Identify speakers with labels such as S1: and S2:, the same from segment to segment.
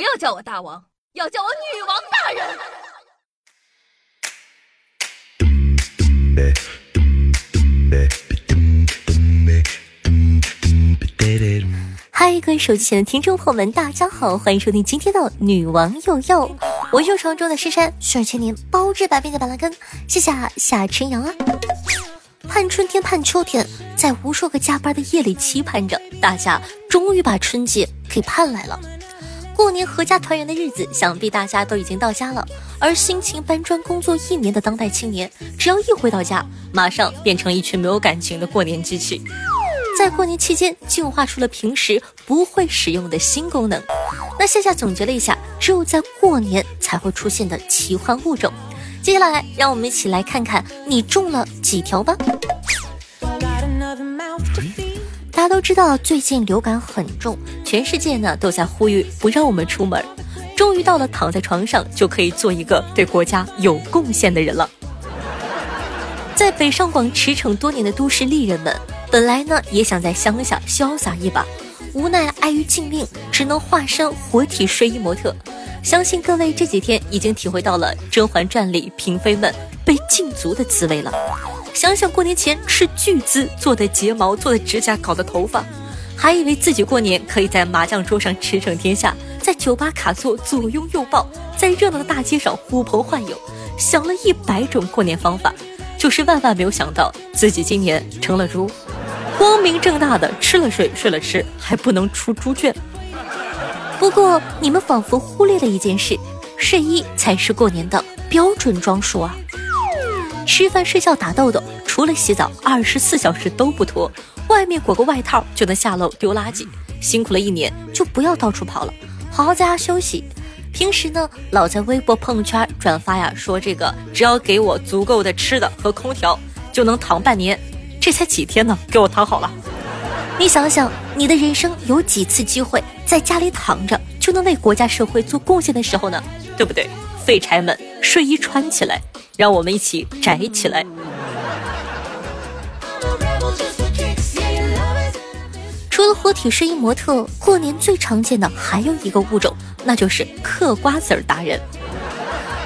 S1: 不要叫我大王，要叫我女王大人。
S2: 嗨，各位手机前的听众朋友们，大家好，欢迎收听今天的女王又要，我是传说中的诗山，数千年包治百病的板蓝根，谢谢夏春阳啊！盼春天，盼秋天，在无数个加班的夜里期盼着，大家终于把春节给盼来了。过年阖家团圆的日子，想必大家都已经到家了。而辛勤搬砖工作一年的当代青年，只要一回到家，马上变成一群没有感情的过年机器。在过年期间，进化出了平时不会使用的新功能。那夏夏总结了一下，只有在过年才会出现的奇幻物种。接下来，让我们一起来看看你中了几条吧。大家都知道，最近流感很重，全世界呢都在呼吁不让我们出门。终于到了躺在床上就可以做一个对国家有贡献的人了。在北上广驰骋多年的都市丽人们，本来呢也想在乡下潇洒一把，无奈碍于禁令，只能化身活体睡衣模特。相信各位这几天已经体会到了《甄嬛传》里嫔妃们被禁足的滋味了。想想过年前斥巨资做的睫毛、做的指甲、搞的头发，还以为自己过年可以在麻将桌上驰骋天下，在酒吧卡座左拥右抱，在热闹的大街上呼朋唤友，想了一百种过年方法，就是万万没有想到自己今年成了猪，光明正大的吃了睡，睡了吃，还不能出猪圈。不过你们仿佛忽略了一件事，睡衣才是过年的标准装束啊。吃饭、睡觉、打豆豆，除了洗澡，二十四小时都不脱。外面裹个外套就能下楼丢垃圾。辛苦了一年，就不要到处跑了，好好在家休息。平时呢，老在微博、朋友圈转发呀，说这个只要给我足够的吃的和空调，就能躺半年。这才几天呢，给我躺好了。你想想，你的人生有几次机会在家里躺着就能为国家社会做贡献的时候呢？对不对？废柴们，睡衣穿起来。让我们一起宅起来。除了活体睡衣模特，过年最常见的还有一个物种，那就是嗑瓜子儿达人。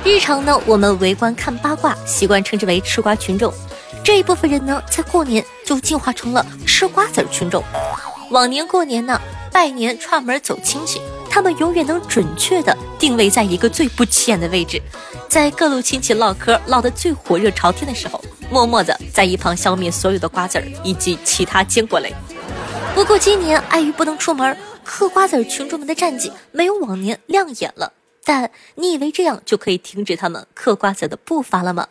S2: 日常呢，我们围观看八卦，习惯称之为吃瓜群众。这一部分人呢，在过年就进化成了吃瓜子儿群众。往年过年呢，拜年串门走亲戚。他们永远能准确的定位在一个最不起眼的位置，在各路亲戚唠嗑唠得最火热朝天的时候，默默的在一旁消灭所有的瓜子儿以及其他坚果类。不过今年碍于不能出门，嗑瓜子群众们的战绩没有往年亮眼了。但你以为这样就可以停止他们嗑瓜子的步伐了吗？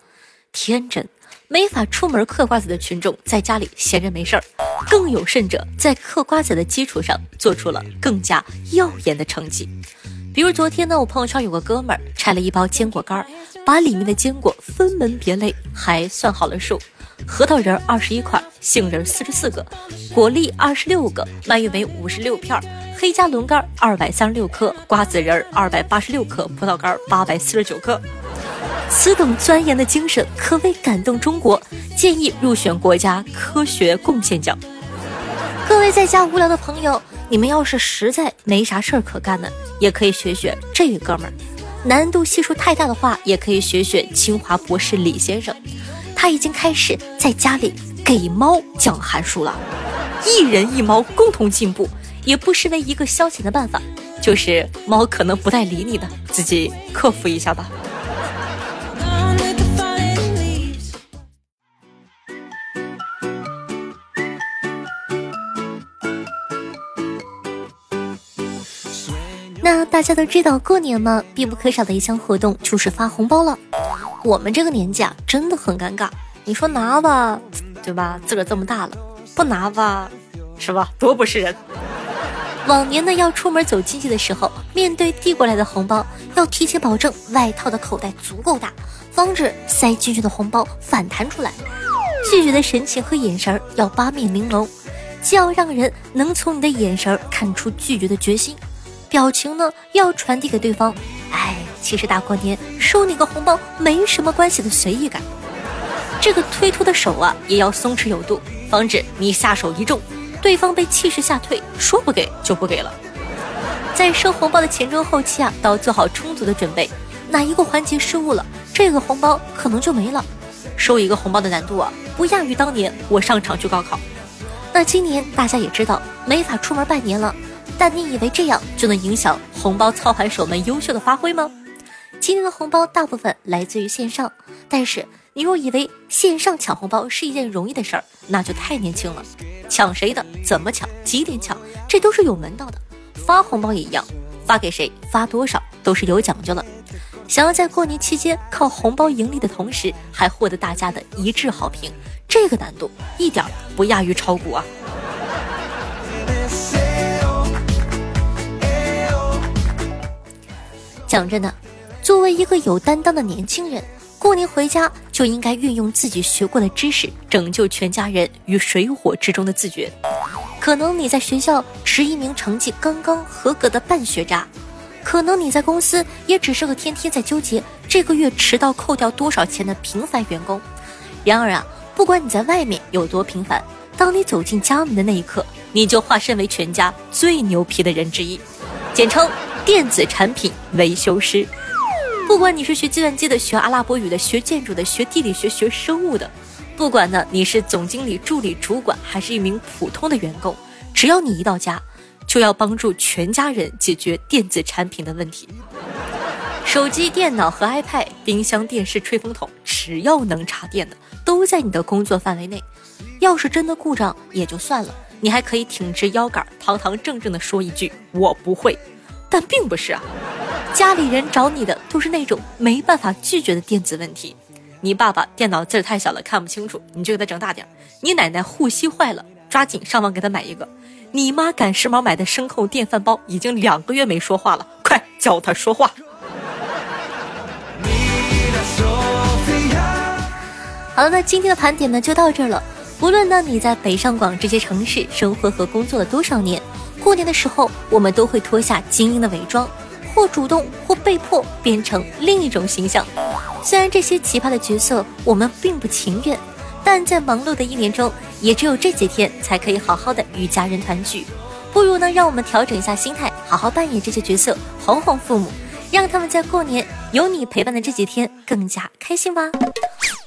S2: 天真！没法出门嗑瓜子的群众在家里闲着没事儿，更有甚者，在嗑瓜子的基础上做出了更加耀眼的成绩。比如昨天呢，我朋友圈有个哥们儿拆了一包坚果干儿，把里面的坚果分门别类，还算好了数：核桃仁二十一块，杏仁四十四个，果粒二十六个，蔓越莓五十六片，黑加仑干二百三十六颗，瓜子仁二百八十六颗，葡萄干八百四十九颗。此等钻研的精神可谓感动中国，建议入选国家科学贡献奖。各位在家无聊的朋友，你们要是实在没啥事儿可干呢，也可以学学这位哥们儿。难度系数太大的话，也可以学学清华博士李先生，他已经开始在家里给猫讲函数了。一人一猫共同进步，也不失为一个消遣的办法。就是猫可能不太理你的，自己克服一下吧。那大家都知道，过年嘛，必不可少的一项活动就是发红包了。我们这个年纪啊，真的很尴尬。你说拿吧，对吧？自个儿这么大了，不拿吧，是吧？多不是人。往年呢，要出门走亲戚的时候，面对递过来的红包，要提前保证外套的口袋足够大，防止塞进去的红包反弹出来。拒绝的神情和眼神要八面玲珑，既要让人能从你的眼神看出拒绝的决心。表情呢，要传递给对方。哎，其实大过年收你个红包没什么关系的随意感。这个推脱的手啊，也要松弛有度，防止你下手一重，对方被气势吓退，说不给就不给了。在收红包的前中后期啊，都要做好充足的准备。哪一个环节失误了，这个红包可能就没了。收一个红包的难度啊，不亚于当年我上场去高考。那今年大家也知道没法出门拜年了，但你以为这样就能影响红包操盘手们优秀的发挥吗？今年的红包大部分来自于线上，但是你若以为线上抢红包是一件容易的事儿，那就太年轻了。抢谁的？怎么抢？几点抢？这都是有门道的。发红包也一样，发给谁？发多少？都是有讲究的。想要在过年期间靠红包盈利的同时，还获得大家的一致好评。这个难度一点不亚于炒股啊！讲真的，作为一个有担当的年轻人，过年回家就应该运用自己学过的知识，拯救全家人于水火之中的自觉。可能你在学校是一名成绩刚刚合格的半学渣，可能你在公司也只是个天天在纠结这个月迟到扣掉多少钱的平凡员工。然而啊。不管你在外面有多平凡，当你走进家门的那一刻，你就化身为全家最牛皮的人之一，简称电子产品维修师。不管你是学计算机的、学阿拉伯语的、学建筑的、学地理学、学生物的，不管呢你是总经理、助理、主管，还是一名普通的员工，只要你一到家，就要帮助全家人解决电子产品的问题。手机、电脑和 iPad、冰箱、电视、吹风筒，只要能插电的。都在你的工作范围内，要是真的故障也就算了，你还可以挺直腰杆，堂堂正正的说一句“我不会”，但并不是啊。家里人找你的都是那种没办法拒绝的电子问题。你爸爸电脑字太小了看不清楚，你就给他整大点。你奶奶护膝坏了，抓紧上网给他买一个。你妈赶时髦买的声控电饭煲已经两个月没说话了，快教他说话。好了，那今天的盘点呢就到这儿了。无论呢你在北上广这些城市生活和工作了多少年，过年的时候我们都会脱下精英的伪装，或主动或被迫变成另一种形象。虽然这些奇葩的角色我们并不情愿，但在忙碌的一年中，也只有这几天才可以好好的与家人团聚。不如呢让我们调整一下心态，好好扮演这些角色，哄哄父母，让他们在过年有你陪伴的这几天更加开心吧。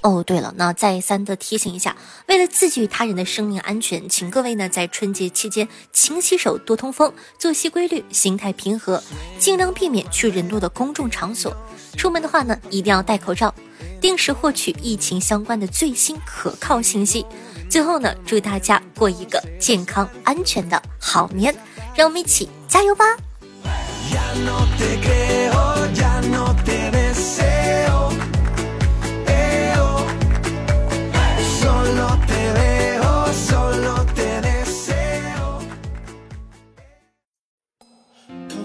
S2: 哦，对了，那再三的提醒一下，为了自己与他人的生命安全，请各位呢在春节期间勤洗手、多通风，作息规律，心态平和，尽量避免去人多的公众场所。出门的话呢，一定要戴口罩，定时获取疫情相关的最新可靠信息。最后呢，祝大家过一个健康安全的好年，让我们一起加油吧！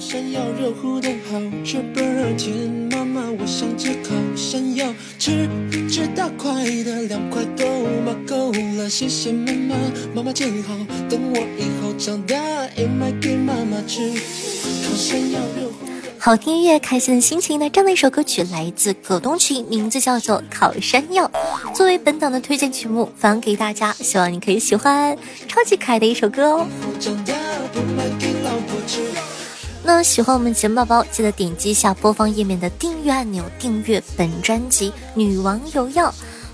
S3: 山药热乎的好，吃不热天。妈妈，我想吃烤山药，吃吃大块的，两块都嘛够了
S2: 谢谢妈妈，妈妈真好。等我以后长大，也买给妈妈吃。烤山药热乎好听音乐，开心的心情呢？这样的一首歌曲来自葛东群，名字叫做《烤山药》，作为本档的推荐曲目，放给大家，希望你可以喜欢，超级可爱的一首歌哦。喜欢我们节目宝宝，记得点击一下播放页面的订阅按钮，订阅本专辑《女王有药》。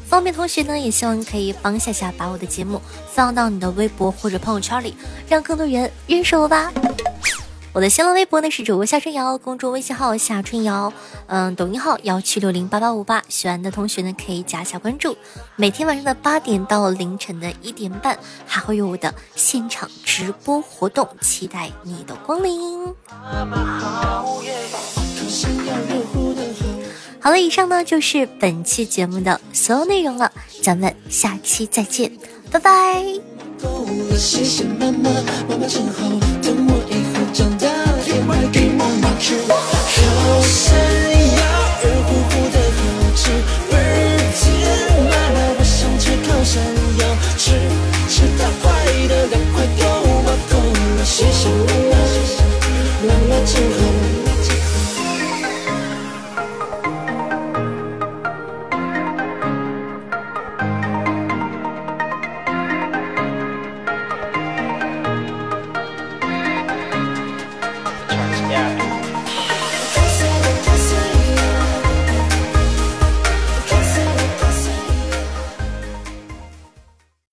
S2: 方便同学呢，也希望可以帮夏夏把我的节目放到你的微博或者朋友圈里，让更多人认识我吧。我的新浪微博呢是主播夏春瑶，公众微信号夏春瑶，嗯，抖音号幺七六零八八五八，喜欢的同学呢可以加下关注。每天晚上的八点到凌晨的一点半，还会有我的现场直播活动，期待你的光临。好了，以上呢就是本期节目的所有内容了，咱们下期再见，拜拜。我